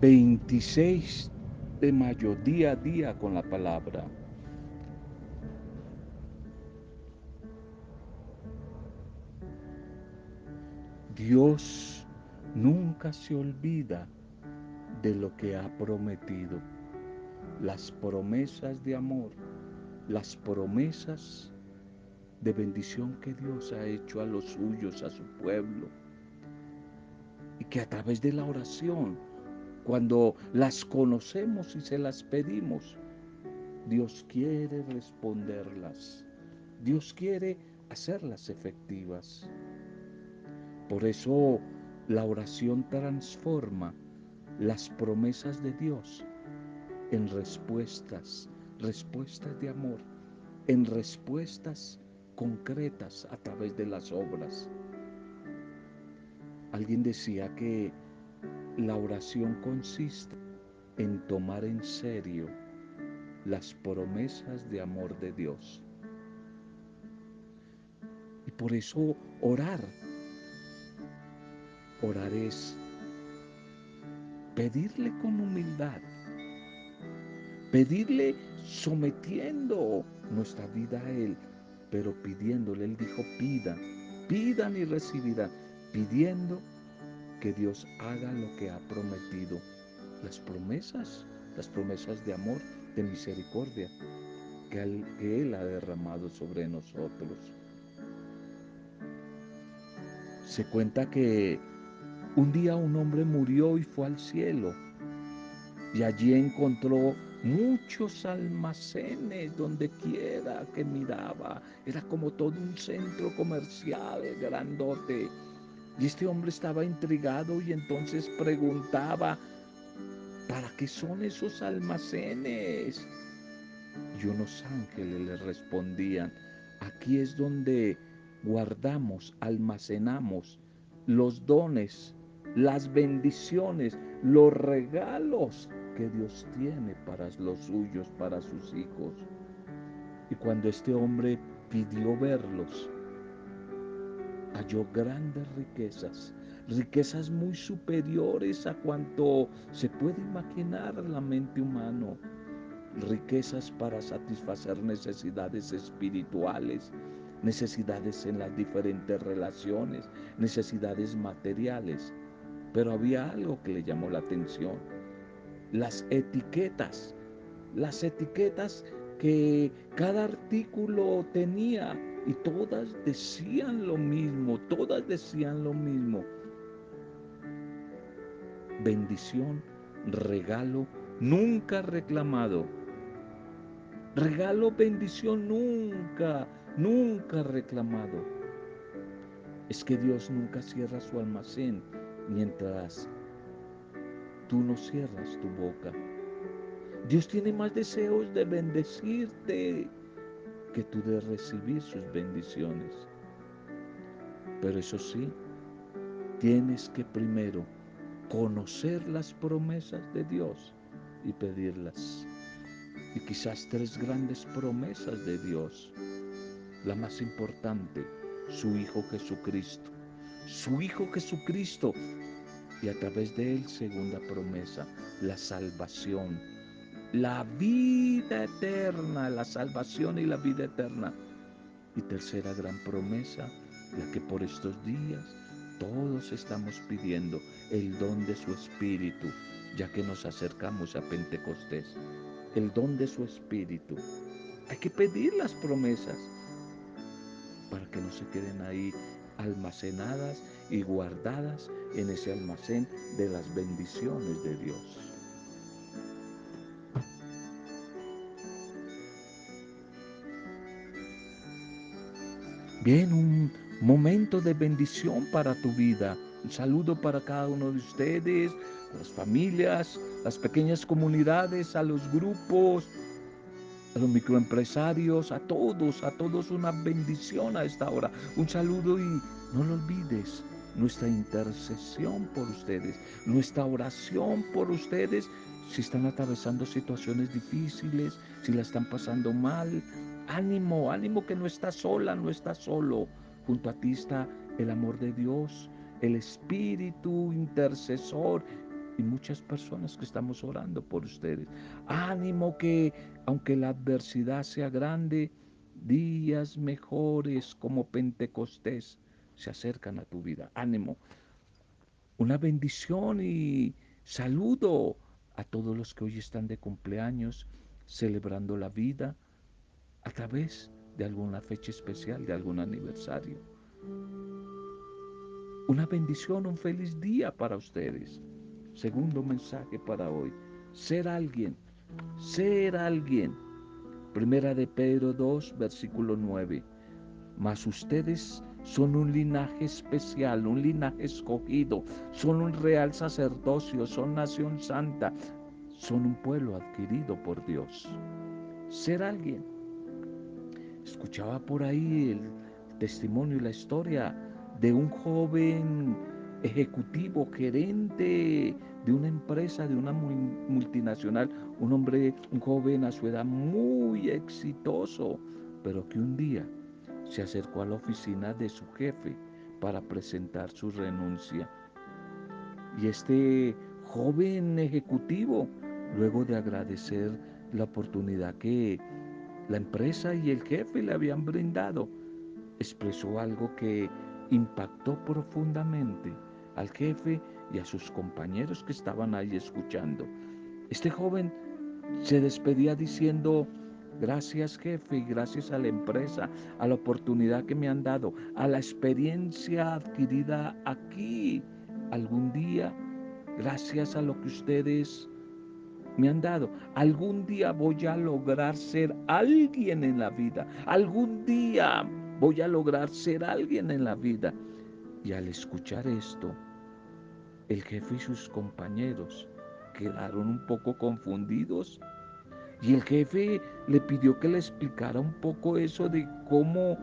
26 de mayo, día a día con la palabra. Dios nunca se olvida de lo que ha prometido. Las promesas de amor, las promesas de bendición que Dios ha hecho a los suyos, a su pueblo. Y que a través de la oración, cuando las conocemos y se las pedimos, Dios quiere responderlas. Dios quiere hacerlas efectivas. Por eso la oración transforma las promesas de Dios en respuestas, respuestas de amor, en respuestas concretas a través de las obras. Alguien decía que la oración consiste en tomar en serio las promesas de amor de Dios. Y por eso orar Orar es pedirle con humildad, pedirle sometiendo nuestra vida a Él, pero pidiéndole, Él dijo, pidan, pidan y recibirán, pidiendo que Dios haga lo que ha prometido. Las promesas, las promesas de amor, de misericordia que Él ha derramado sobre nosotros. Se cuenta que un día un hombre murió y fue al cielo y allí encontró muchos almacenes donde quiera que miraba. Era como todo un centro comercial grandote. Y este hombre estaba intrigado y entonces preguntaba, ¿para qué son esos almacenes? Y unos ángeles le respondían, aquí es donde guardamos, almacenamos los dones las bendiciones, los regalos que Dios tiene para los suyos, para sus hijos. Y cuando este hombre pidió verlos, halló grandes riquezas, riquezas muy superiores a cuanto se puede imaginar la mente humana, riquezas para satisfacer necesidades espirituales, necesidades en las diferentes relaciones, necesidades materiales. Pero había algo que le llamó la atención. Las etiquetas. Las etiquetas que cada artículo tenía y todas decían lo mismo, todas decían lo mismo. Bendición, regalo, nunca reclamado. Regalo, bendición, nunca, nunca reclamado. Es que Dios nunca cierra su almacén mientras tú no cierras tu boca. Dios tiene más deseos de bendecirte que tú de recibir sus bendiciones. Pero eso sí, tienes que primero conocer las promesas de Dios y pedirlas. Y quizás tres grandes promesas de Dios. La más importante, su Hijo Jesucristo su Hijo Jesucristo. Y a través de él, segunda promesa, la salvación, la vida eterna, la salvación y la vida eterna. Y tercera gran promesa, la que por estos días todos estamos pidiendo, el don de su Espíritu, ya que nos acercamos a Pentecostés. El don de su Espíritu. Hay que pedir las promesas para que no se queden ahí almacenadas y guardadas en ese almacén de las bendiciones de Dios. Bien, un momento de bendición para tu vida. Un saludo para cada uno de ustedes, las familias, las pequeñas comunidades, a los grupos, a los microempresarios, a todos, a todos una bendición a esta hora. Un saludo y no lo olvides, nuestra intercesión por ustedes, nuestra oración por ustedes si están atravesando situaciones difíciles, si la están pasando mal. Ánimo, ánimo que no estás sola, no estás solo. Junto a ti está el amor de Dios, el Espíritu intercesor y muchas personas que estamos orando por ustedes. Ánimo que aunque la adversidad sea grande, días mejores como Pentecostés se acercan a tu vida. Ánimo. Una bendición y saludo a todos los que hoy están de cumpleaños, celebrando la vida a través de alguna fecha especial, de algún aniversario. Una bendición, un feliz día para ustedes. Segundo mensaje para hoy, ser alguien, ser alguien. Primera de Pedro 2, versículo 9. Mas ustedes son un linaje especial, un linaje escogido, son un real sacerdocio, son nación santa, son un pueblo adquirido por Dios. Ser alguien. Escuchaba por ahí el testimonio y la historia de un joven ejecutivo, gerente de una empresa, de una multinacional, un hombre, un joven a su edad muy exitoso, pero que un día se acercó a la oficina de su jefe para presentar su renuncia. Y este joven ejecutivo, luego de agradecer la oportunidad que la empresa y el jefe le habían brindado, expresó algo que impactó profundamente al jefe y a sus compañeros que estaban ahí escuchando. Este joven se despedía diciendo, gracias jefe y gracias a la empresa, a la oportunidad que me han dado, a la experiencia adquirida aquí algún día, gracias a lo que ustedes me han dado. Algún día voy a lograr ser alguien en la vida. Algún día voy a lograr ser alguien en la vida. Y al escuchar esto, el jefe y sus compañeros quedaron un poco confundidos. Y el jefe le pidió que le explicara un poco eso de cómo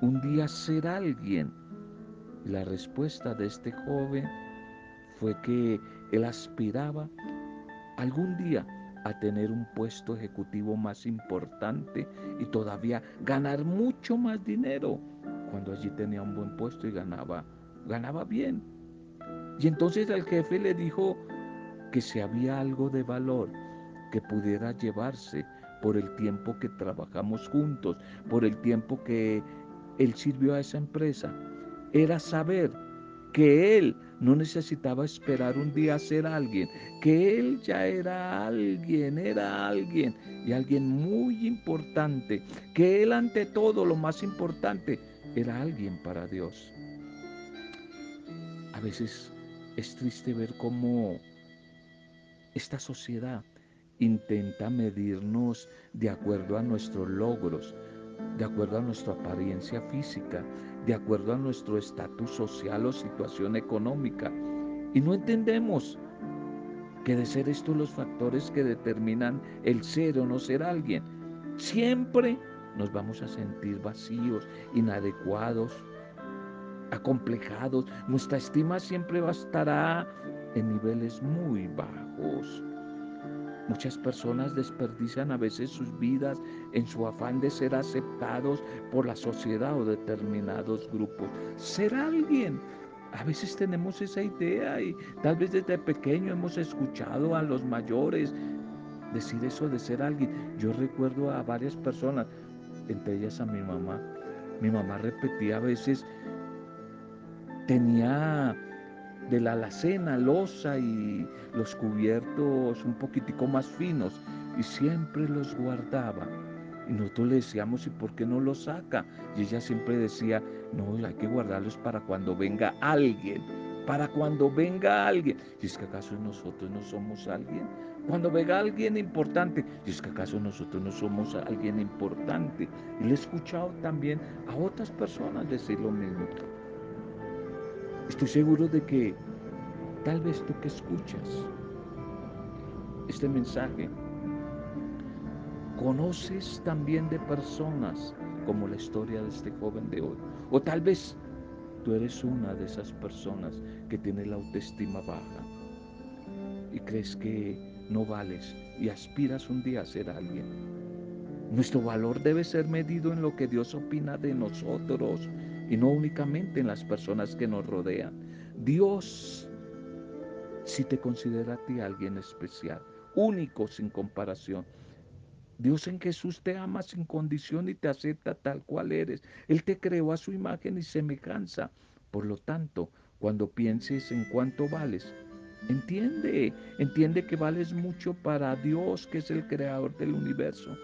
un día ser alguien. la respuesta de este joven fue que él aspiraba algún día a tener un puesto ejecutivo más importante y todavía ganar mucho más dinero cuando allí tenía un buen puesto y ganaba, ganaba bien. Y entonces el jefe le dijo que si había algo de valor que pudiera llevarse por el tiempo que trabajamos juntos, por el tiempo que él sirvió a esa empresa, era saber que él no necesitaba esperar un día a ser alguien, que él ya era alguien, era alguien y alguien muy importante, que él ante todo lo más importante era alguien para Dios. A veces es triste ver cómo esta sociedad intenta medirnos de acuerdo a nuestros logros, de acuerdo a nuestra apariencia física, de acuerdo a nuestro estatus social o situación económica. Y no entendemos que de ser estos los factores que determinan el ser o no ser alguien, siempre nos vamos a sentir vacíos, inadecuados, acomplejados. Nuestra estima siempre estar en niveles muy bajos. Muchas personas desperdician a veces sus vidas en su afán de ser aceptados por la sociedad o determinados grupos. Ser alguien. A veces tenemos esa idea y tal vez desde pequeño hemos escuchado a los mayores decir eso de ser alguien. Yo recuerdo a varias personas, entre ellas a mi mamá. Mi mamá repetía a veces, tenía de la alacena, losa y los cubiertos un poquitico más finos y siempre los guardaba. Y nosotros le decíamos, ¿y por qué no los saca? Y ella siempre decía, no, hay que guardarlos para cuando venga alguien, para cuando venga alguien. ¿Y es que acaso nosotros no somos alguien? Cuando venga alguien importante, ¿y es que acaso nosotros no somos alguien importante? Y le he escuchado también a otras personas decir lo mismo. Estoy seguro de que tal vez tú que escuchas este mensaje, conoces también de personas como la historia de este joven de hoy. O tal vez tú eres una de esas personas que tiene la autoestima baja y crees que no vales y aspiras un día a ser alguien. Nuestro valor debe ser medido en lo que Dios opina de nosotros y no únicamente en las personas que nos rodean. Dios si te considera a ti alguien especial, único sin comparación. Dios en Jesús te ama sin condición y te acepta tal cual eres. Él te creó a su imagen y semejanza. Por lo tanto, cuando pienses en cuánto vales, entiende, entiende que vales mucho para Dios, que es el creador del universo.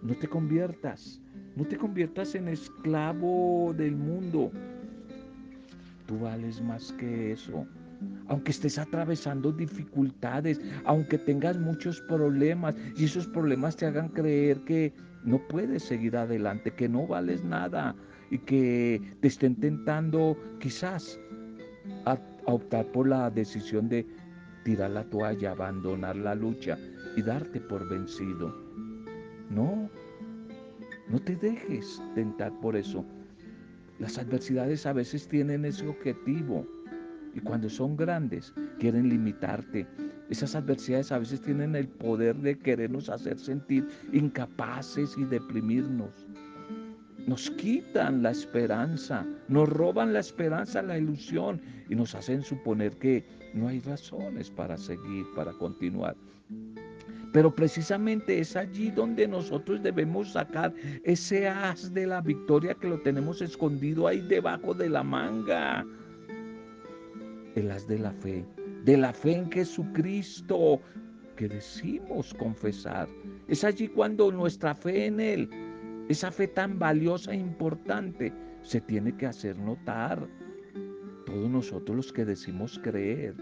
No te conviertas, no te conviertas en esclavo del mundo. Tú vales más que eso aunque estés atravesando dificultades, aunque tengas muchos problemas y esos problemas te hagan creer que no puedes seguir adelante, que no vales nada y que te estén tentando quizás a, optar por la decisión de tirar la toalla, abandonar la lucha y darte por vencido. No, no te dejes tentar por eso. Las adversidades a veces tienen ese objetivo y cuando son grandes, quieren limitarte. Esas adversidades a veces tienen el poder de querernos hacer sentir incapaces y deprimirnos. Nos quitan la esperanza, nos roban la esperanza, la ilusión y nos hacen suponer que no hay razones para seguir, para continuar. Pero precisamente es allí donde nosotros debemos sacar ese as de la victoria que lo tenemos escondido ahí debajo de la manga el as de la fe, de la fe en Jesucristo que decimos confesar. Es allí cuando nuestra fe en Él, esa fe tan valiosa e importante, se tiene que hacer notar. Todos nosotros los que decimos creer,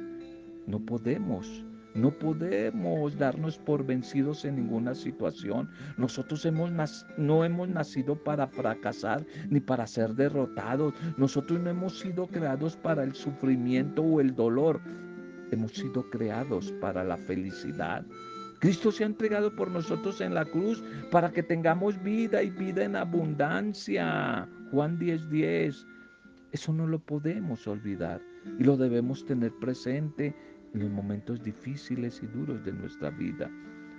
no podemos no podemos darnos por vencidos en ninguna situación. Nosotros hemos no hemos nacido para fracasar ni para ser derrotados. Nosotros no hemos sido creados para el sufrimiento o el dolor. Hemos sido creados para la felicidad. Cristo se ha entregado por nosotros en la cruz para que tengamos vida y vida en abundancia. Juan 10:10. 10. Eso no lo podemos olvidar y lo debemos tener presente en los momentos difíciles y duros de nuestra vida.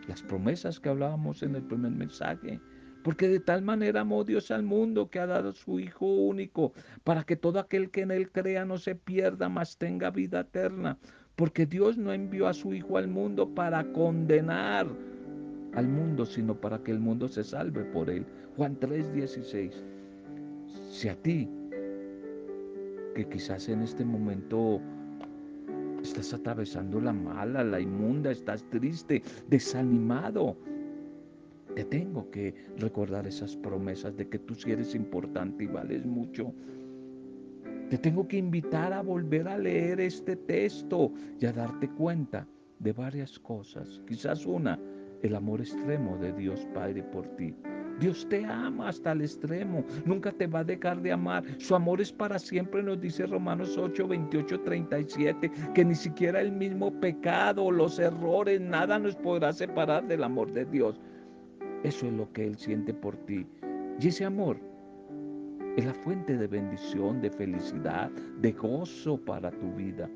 Las promesas que hablábamos en el primer mensaje. Porque de tal manera amó Dios al mundo que ha dado su Hijo único, para que todo aquel que en Él crea no se pierda, mas tenga vida eterna. Porque Dios no envió a su Hijo al mundo para condenar al mundo, sino para que el mundo se salve por Él. Juan 3:16. Si a ti, que quizás en este momento Estás atravesando la mala, la inmunda, estás triste, desanimado. Te tengo que recordar esas promesas de que tú sí eres importante y vales mucho. Te tengo que invitar a volver a leer este texto y a darte cuenta de varias cosas. Quizás una, el amor extremo de Dios Padre por ti. Dios te ama hasta el extremo, nunca te va a dejar de amar. Su amor es para siempre, nos dice Romanos 8, 28, 37, que ni siquiera el mismo pecado, los errores, nada nos podrá separar del amor de Dios. Eso es lo que Él siente por ti. Y ese amor es la fuente de bendición, de felicidad, de gozo para tu vida.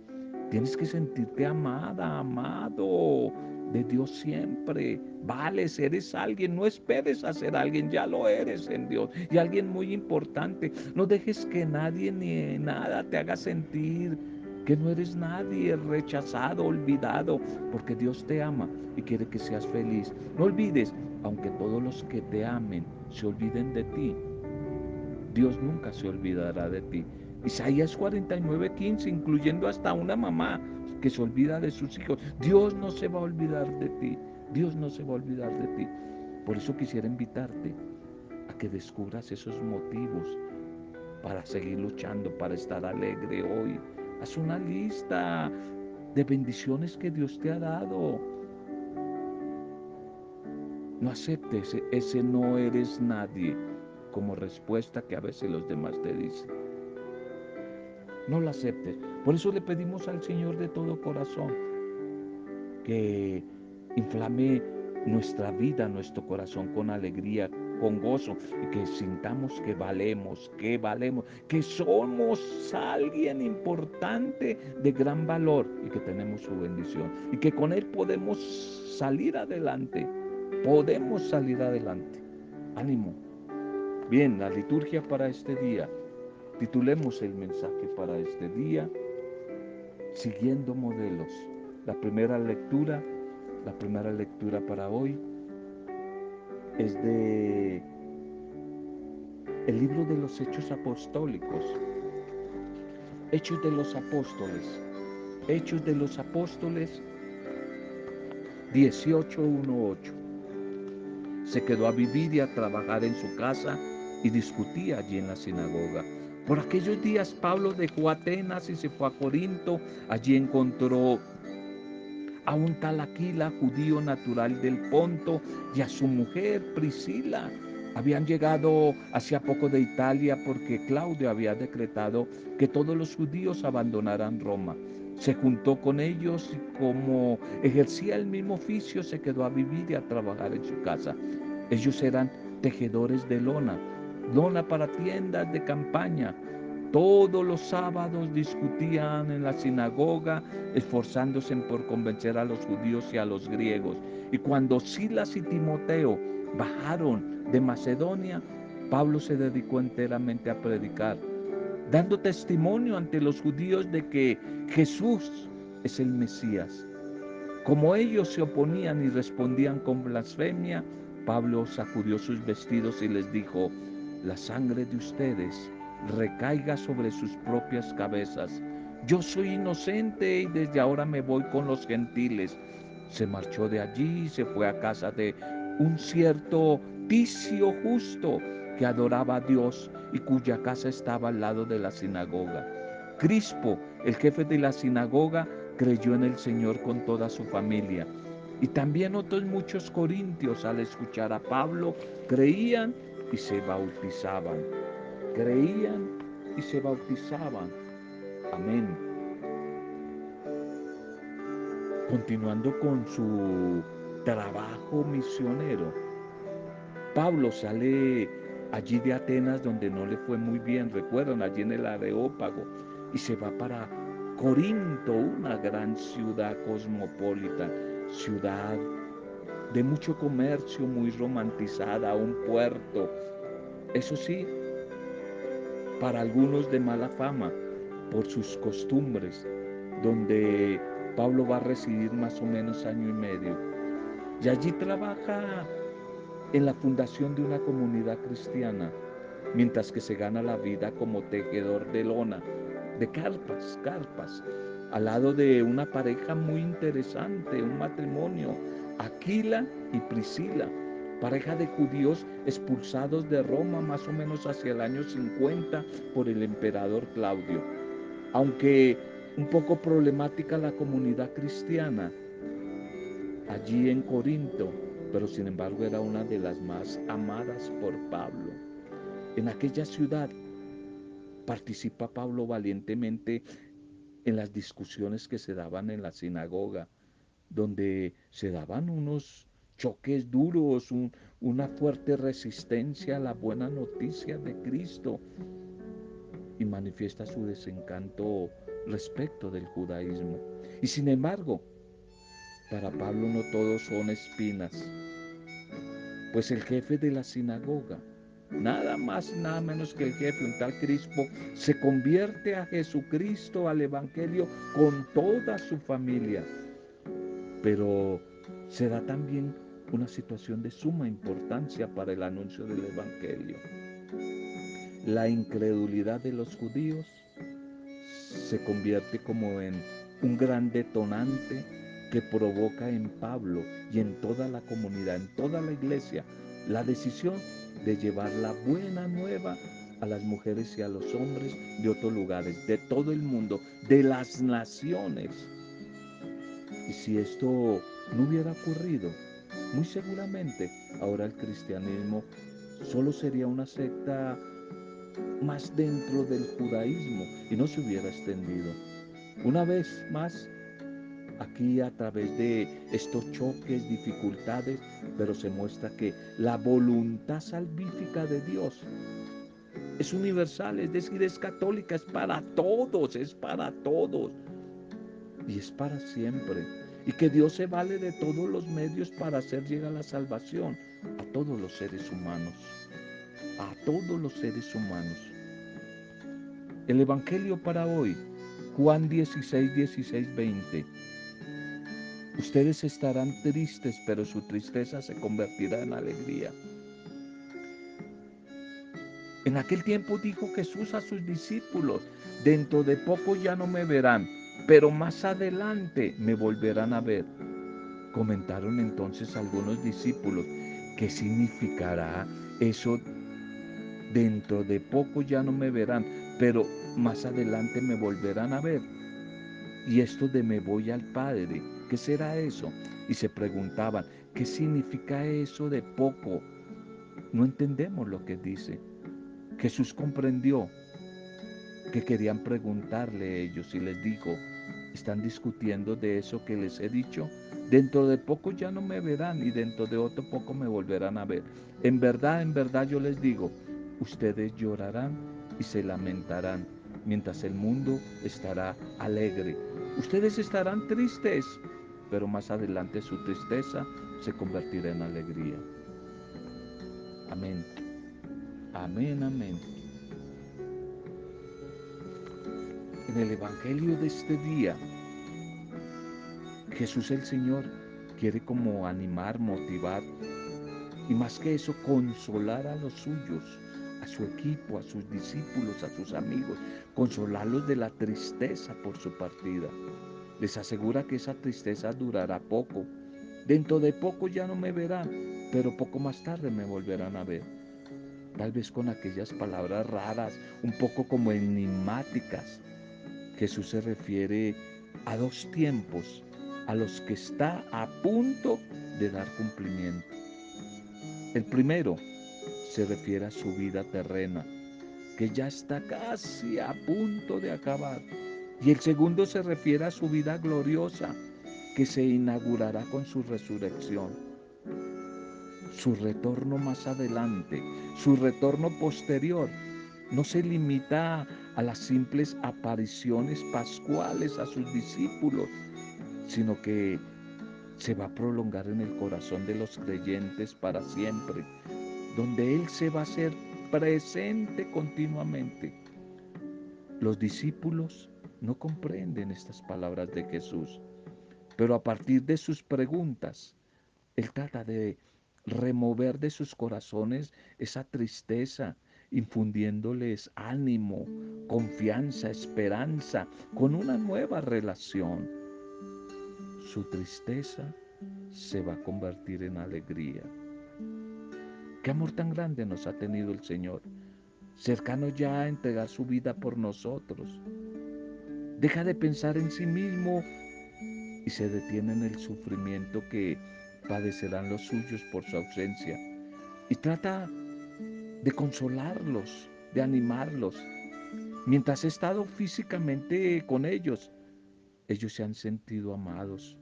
Tienes que sentirte amada, amado de Dios siempre. Vales, eres alguien, no esperes a ser alguien, ya lo eres en Dios. Y alguien muy importante. No dejes que nadie ni nada te haga sentir que no eres nadie, rechazado, olvidado, porque Dios te ama y quiere que seas feliz. No olvides, aunque todos los que te amen se olviden de ti, Dios nunca se olvidará de ti. Isaías 49, 15, incluyendo hasta una mamá que se olvida de sus hijos. Dios no se va a olvidar de ti. Dios no se va a olvidar de ti. Por eso quisiera invitarte a que descubras esos motivos para seguir luchando, para estar alegre hoy. Haz una lista de bendiciones que Dios te ha dado. No aceptes ese no eres nadie como respuesta que a veces los demás te dicen no la aceptes. Por eso le pedimos al Señor de todo corazón que inflame nuestra vida, nuestro corazón con alegría, con gozo y que sintamos que valemos, que valemos, que somos alguien importante de gran valor y que tenemos su bendición y que con Él podemos salir adelante, podemos salir adelante. Ánimo. Bien, la liturgia para este día. Titulemos el mensaje para este día, siguiendo modelos. La primera lectura, la primera lectura para hoy es de el libro de los Hechos Apostólicos. Hechos de los Apóstoles. Hechos de los Apóstoles 18.1.8. Se quedó a vivir y a trabajar en su casa y discutía allí en la sinagoga. Por aquellos días Pablo dejó Atenas y se fue a Corinto. Allí encontró a un tal Aquila, judío natural del Ponto, y a su mujer Priscila. Habían llegado hacia poco de Italia porque Claudio había decretado que todos los judíos abandonaran Roma. Se juntó con ellos y como ejercía el mismo oficio se quedó a vivir y a trabajar en su casa. Ellos eran tejedores de lona, lona para tiendas de campaña, todos los sábados discutían en la sinagoga, esforzándose por convencer a los judíos y a los griegos. Y cuando Silas y Timoteo bajaron de Macedonia, Pablo se dedicó enteramente a predicar, dando testimonio ante los judíos de que Jesús es el Mesías. Como ellos se oponían y respondían con blasfemia, Pablo sacudió sus vestidos y les dijo, la sangre de ustedes recaiga sobre sus propias cabezas. Yo soy inocente y desde ahora me voy con los gentiles. Se marchó de allí y se fue a casa de un cierto Ticio justo que adoraba a Dios y cuya casa estaba al lado de la sinagoga. Crispo, el jefe de la sinagoga, creyó en el Señor con toda su familia. Y también otros muchos corintios al escuchar a Pablo creían y se bautizaban creían y se bautizaban. Amén. Continuando con su trabajo misionero, Pablo sale allí de Atenas donde no le fue muy bien, recuerdan, allí en el Areópago, y se va para Corinto, una gran ciudad cosmopolita, ciudad de mucho comercio, muy romantizada, un puerto. Eso sí, para algunos de mala fama por sus costumbres, donde Pablo va a residir más o menos año y medio. Y allí trabaja en la fundación de una comunidad cristiana, mientras que se gana la vida como tejedor de lona, de carpas, carpas, al lado de una pareja muy interesante, un matrimonio, Aquila y Priscila pareja de judíos expulsados de Roma más o menos hacia el año 50 por el emperador Claudio. Aunque un poco problemática la comunidad cristiana allí en Corinto, pero sin embargo era una de las más amadas por Pablo. En aquella ciudad participa Pablo valientemente en las discusiones que se daban en la sinagoga, donde se daban unos choques duros, una fuerte resistencia a la buena noticia de Cristo y manifiesta su desencanto respecto del judaísmo. Y sin embargo, para Pablo no todos son espinas, pues el jefe de la sinagoga, nada más, nada menos que el jefe, un tal Crispo, se convierte a Jesucristo, al Evangelio, con toda su familia. Pero se da también una situación de suma importancia para el anuncio del Evangelio. La incredulidad de los judíos se convierte como en un gran detonante que provoca en Pablo y en toda la comunidad, en toda la iglesia, la decisión de llevar la buena nueva a las mujeres y a los hombres de otros lugares, de todo el mundo, de las naciones. Y si esto no hubiera ocurrido, muy seguramente ahora el cristianismo solo sería una secta más dentro del judaísmo y no se hubiera extendido. Una vez más, aquí a través de estos choques, dificultades, pero se muestra que la voluntad salvífica de Dios es universal, es decir, es católica, es para todos, es para todos y es para siempre y que Dios se vale de todos los medios para hacer llegar la salvación a todos los seres humanos, a todos los seres humanos. El Evangelio para hoy, Juan 16, 16, 20. Ustedes estarán tristes, pero su tristeza se convertirá en alegría. En aquel tiempo dijo Jesús a sus discípulos, dentro de poco ya no me verán, pero más adelante me volverán a ver. Comentaron entonces algunos discípulos, ¿qué significará eso? Dentro de poco ya no me verán, pero más adelante me volverán a ver. Y esto de me voy al Padre, ¿qué será eso? Y se preguntaban, ¿qué significa eso de poco? No entendemos lo que dice. Jesús comprendió que querían preguntarle ellos y les dijo, están discutiendo de eso que les he dicho. Dentro de poco ya no me verán y dentro de otro poco me volverán a ver. En verdad, en verdad yo les digo, ustedes llorarán y se lamentarán, mientras el mundo estará alegre. Ustedes estarán tristes, pero más adelante su tristeza se convertirá en alegría. Amén. Amén, amén. En el Evangelio de este día, Jesús el Señor quiere como animar, motivar y más que eso, consolar a los suyos, a su equipo, a sus discípulos, a sus amigos, consolarlos de la tristeza por su partida. Les asegura que esa tristeza durará poco. Dentro de poco ya no me verán, pero poco más tarde me volverán a ver tal vez con aquellas palabras raras, un poco como enigmáticas. Jesús se refiere a dos tiempos a los que está a punto de dar cumplimiento. El primero se refiere a su vida terrena, que ya está casi a punto de acabar. Y el segundo se refiere a su vida gloriosa, que se inaugurará con su resurrección su retorno más adelante, su retorno posterior, no se limita las simples apariciones pascuales a sus discípulos, sino que se va a prolongar en el corazón de los creyentes para siempre, donde Él se va a hacer presente continuamente. Los discípulos no comprenden estas palabras de Jesús, pero a partir de sus preguntas, Él trata de remover de sus corazones esa tristeza, infundiéndoles ánimo, confianza, esperanza, con una nueva relación. Su tristeza se va a convertir en alegría. Qué amor tan grande nos ha tenido el Señor, cercano ya a entregar su vida por nosotros. Deja de pensar en sí mismo y se detiene en el sufrimiento que padecerán los suyos por su ausencia. Y trata de consolarlos, de animarlos. Mientras he estado físicamente con ellos, ellos se han sentido amados,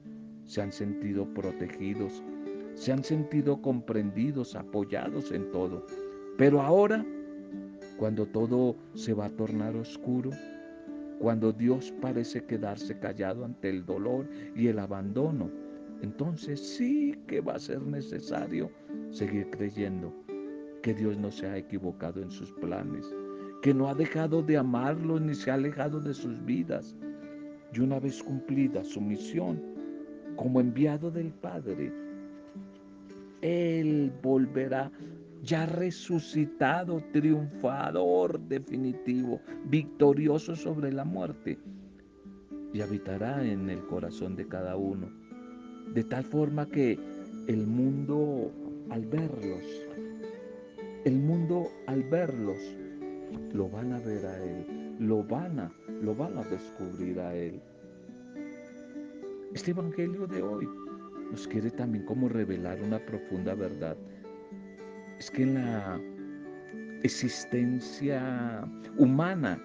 se han sentido protegidos, se han sentido comprendidos, apoyados en todo. Pero ahora, cuando todo se va a tornar oscuro, cuando Dios parece quedarse callado ante el dolor y el abandono, entonces sí que va a ser necesario seguir creyendo que Dios no se ha equivocado en sus planes, que no ha dejado de amarlos ni se ha alejado de sus vidas. Y una vez cumplida su misión como enviado del Padre, Él volverá ya resucitado, triunfador definitivo, victorioso sobre la muerte, y habitará en el corazón de cada uno de tal forma que el mundo al verlos, el mundo al verlos, lo van a ver a Él, lo van a, lo van a descubrir a Él. Este Evangelio de hoy nos quiere también como revelar una profunda verdad. Es que en la existencia humana,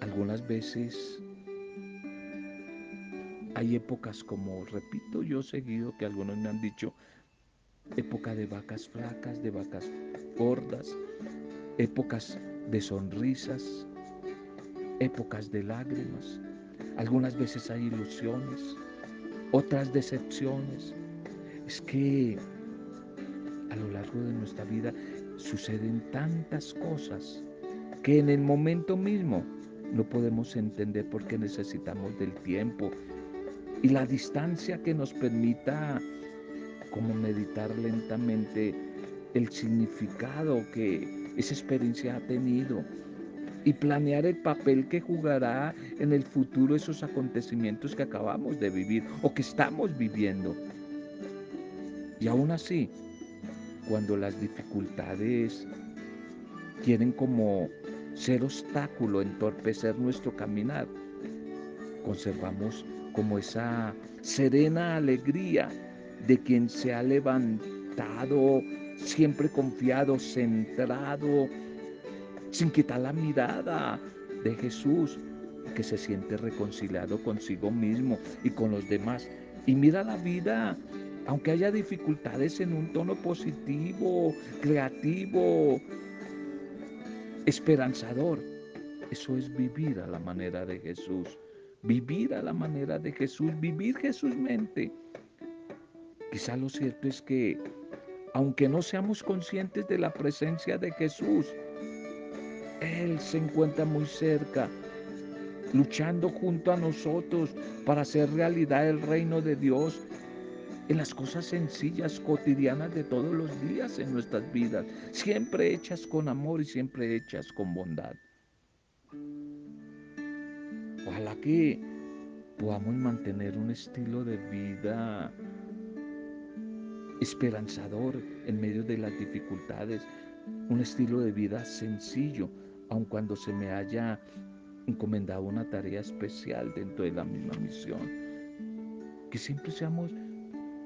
algunas veces hay épocas como, repito yo seguido, que algunos me han dicho, época de vacas flacas, de vacas gordas, épocas de sonrisas, épocas de lágrimas. Algunas veces hay ilusiones, otras decepciones. Es que a lo largo de nuestra vida suceden tantas cosas que en el momento mismo no podemos entender por qué necesitamos del tiempo, y la distancia que nos permita como meditar lentamente el significado que esa experiencia ha tenido y planear el papel que jugará en el futuro esos acontecimientos que acabamos de vivir o que estamos viviendo. Y aún así, cuando las dificultades quieren como ser obstáculo, entorpecer nuestro caminar, conservamos como esa serena alegría de quien se ha levantado siempre confiado, centrado, sin quitar la mirada de Jesús, que se siente reconciliado consigo mismo y con los demás. Y mira la vida, aunque haya dificultades en un tono positivo, creativo, esperanzador. Eso es vivir a la manera de Jesús. Vivir a la manera de Jesús, vivir Jesús mente. Quizá lo cierto es que, aunque no seamos conscientes de la presencia de Jesús, Él se encuentra muy cerca, luchando junto a nosotros para hacer realidad el reino de Dios en las cosas sencillas, cotidianas de todos los días en nuestras vidas, siempre hechas con amor y siempre hechas con bondad. Ojalá que podamos mantener un estilo de vida esperanzador en medio de las dificultades, un estilo de vida sencillo, aun cuando se me haya encomendado una tarea especial dentro de la misma misión. Que siempre seamos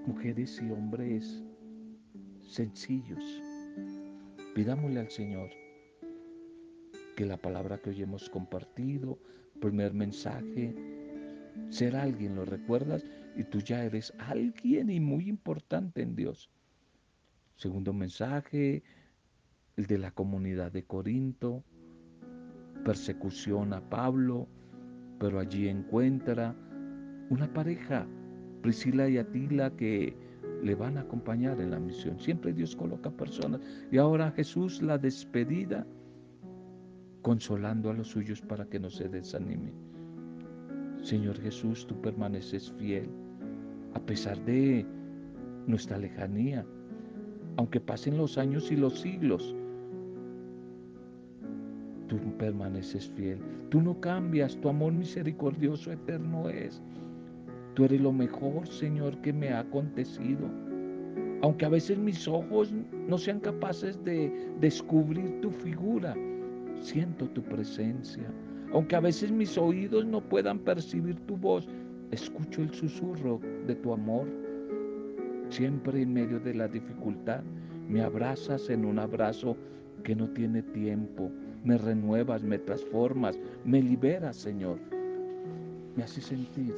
mujeres y hombres sencillos. Pidámosle al Señor que la palabra que hoy hemos compartido, primer mensaje, ser alguien, ¿lo recuerdas? Y tú ya eres alguien y muy importante en Dios. Segundo mensaje, el de la comunidad de Corinto, persecución a Pablo, pero allí encuentra una pareja, Priscila y Atila, que le van a acompañar en la misión. Siempre Dios coloca personas. Y ahora Jesús, la despedida, consolando a los suyos para que no se desanimen. Señor Jesús, tú permaneces fiel a pesar de nuestra lejanía, aunque pasen los años y los siglos. Tú permaneces fiel, tú no cambias, tu amor misericordioso eterno es. Tú eres lo mejor, Señor, que me ha acontecido. Aunque a veces mis ojos no sean capaces de descubrir tu figura, siento tu presencia. Aunque a veces mis oídos no puedan percibir tu voz, escucho el susurro de tu amor. Siempre en medio de la dificultad me abrazas en un abrazo que no tiene tiempo. Me renuevas, me transformas, me liberas, Señor. Me haces sentir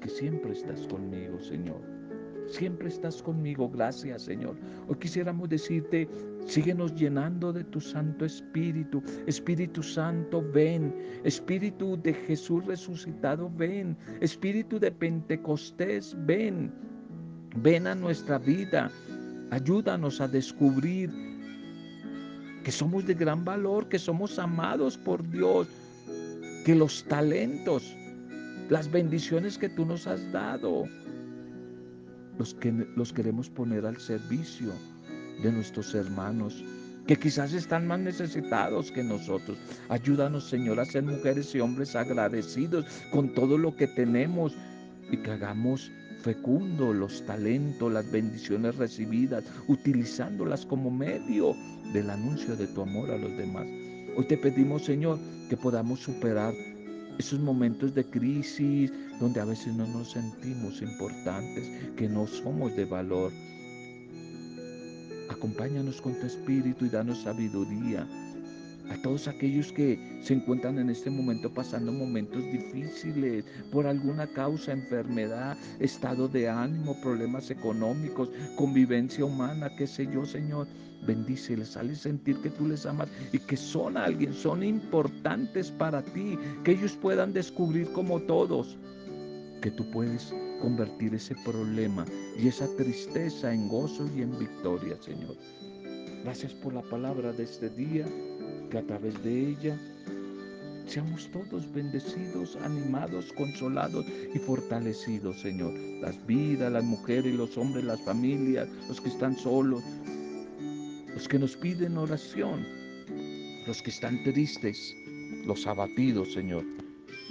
que siempre estás conmigo, Señor. Siempre estás conmigo. Gracias, Señor. Hoy quisiéramos decirte, síguenos llenando de tu Santo Espíritu. Espíritu Santo, ven. Espíritu de Jesús resucitado, ven. Espíritu de Pentecostés, ven. Ven a nuestra vida. Ayúdanos a descubrir que somos de gran valor, que somos amados por Dios, que los talentos, las bendiciones que tú nos has dado, los, que, los queremos poner al servicio de nuestros hermanos que quizás están más necesitados que nosotros. Ayúdanos, Señor, a ser mujeres y hombres agradecidos con todo lo que tenemos y que hagamos fecundo los talentos, las bendiciones recibidas, utilizándolas como medio del anuncio de tu amor a los demás. Hoy te pedimos, Señor, que podamos superar esos momentos de crisis donde a veces no nos sentimos importantes, que no somos de valor. Acompáñanos con tu espíritu y danos sabiduría a todos aquellos que se encuentran en este momento pasando momentos difíciles por alguna causa, enfermedad, estado de ánimo, problemas económicos, convivencia humana, qué sé yo, Señor. Bendíceles, sale sentir que tú les amas y que son alguien, son importantes para ti, que ellos puedan descubrir como todos que tú puedes convertir ese problema y esa tristeza en gozo y en victoria, Señor. Gracias por la palabra de este día que a través de ella seamos todos bendecidos, animados, consolados y fortalecidos, Señor. Las vidas, las mujeres, los hombres, las familias, los que están solos, los que nos piden oración, los que están tristes, los abatidos, Señor.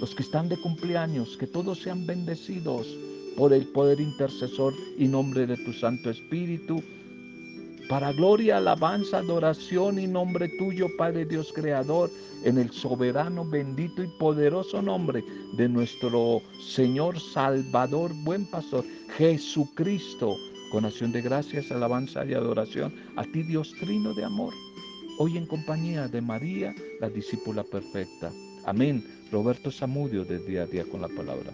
Los que están de cumpleaños, que todos sean bendecidos por el poder intercesor y nombre de tu Santo Espíritu para gloria, alabanza, adoración y nombre tuyo, Padre Dios Creador, en el soberano, bendito y poderoso nombre de nuestro Señor Salvador, buen pastor, Jesucristo, con acción de gracias, alabanza y adoración a ti, Dios Trino de amor, hoy en compañía de María, la discípula perfecta. Amén. Roberto Zamudio de día a día con la palabra.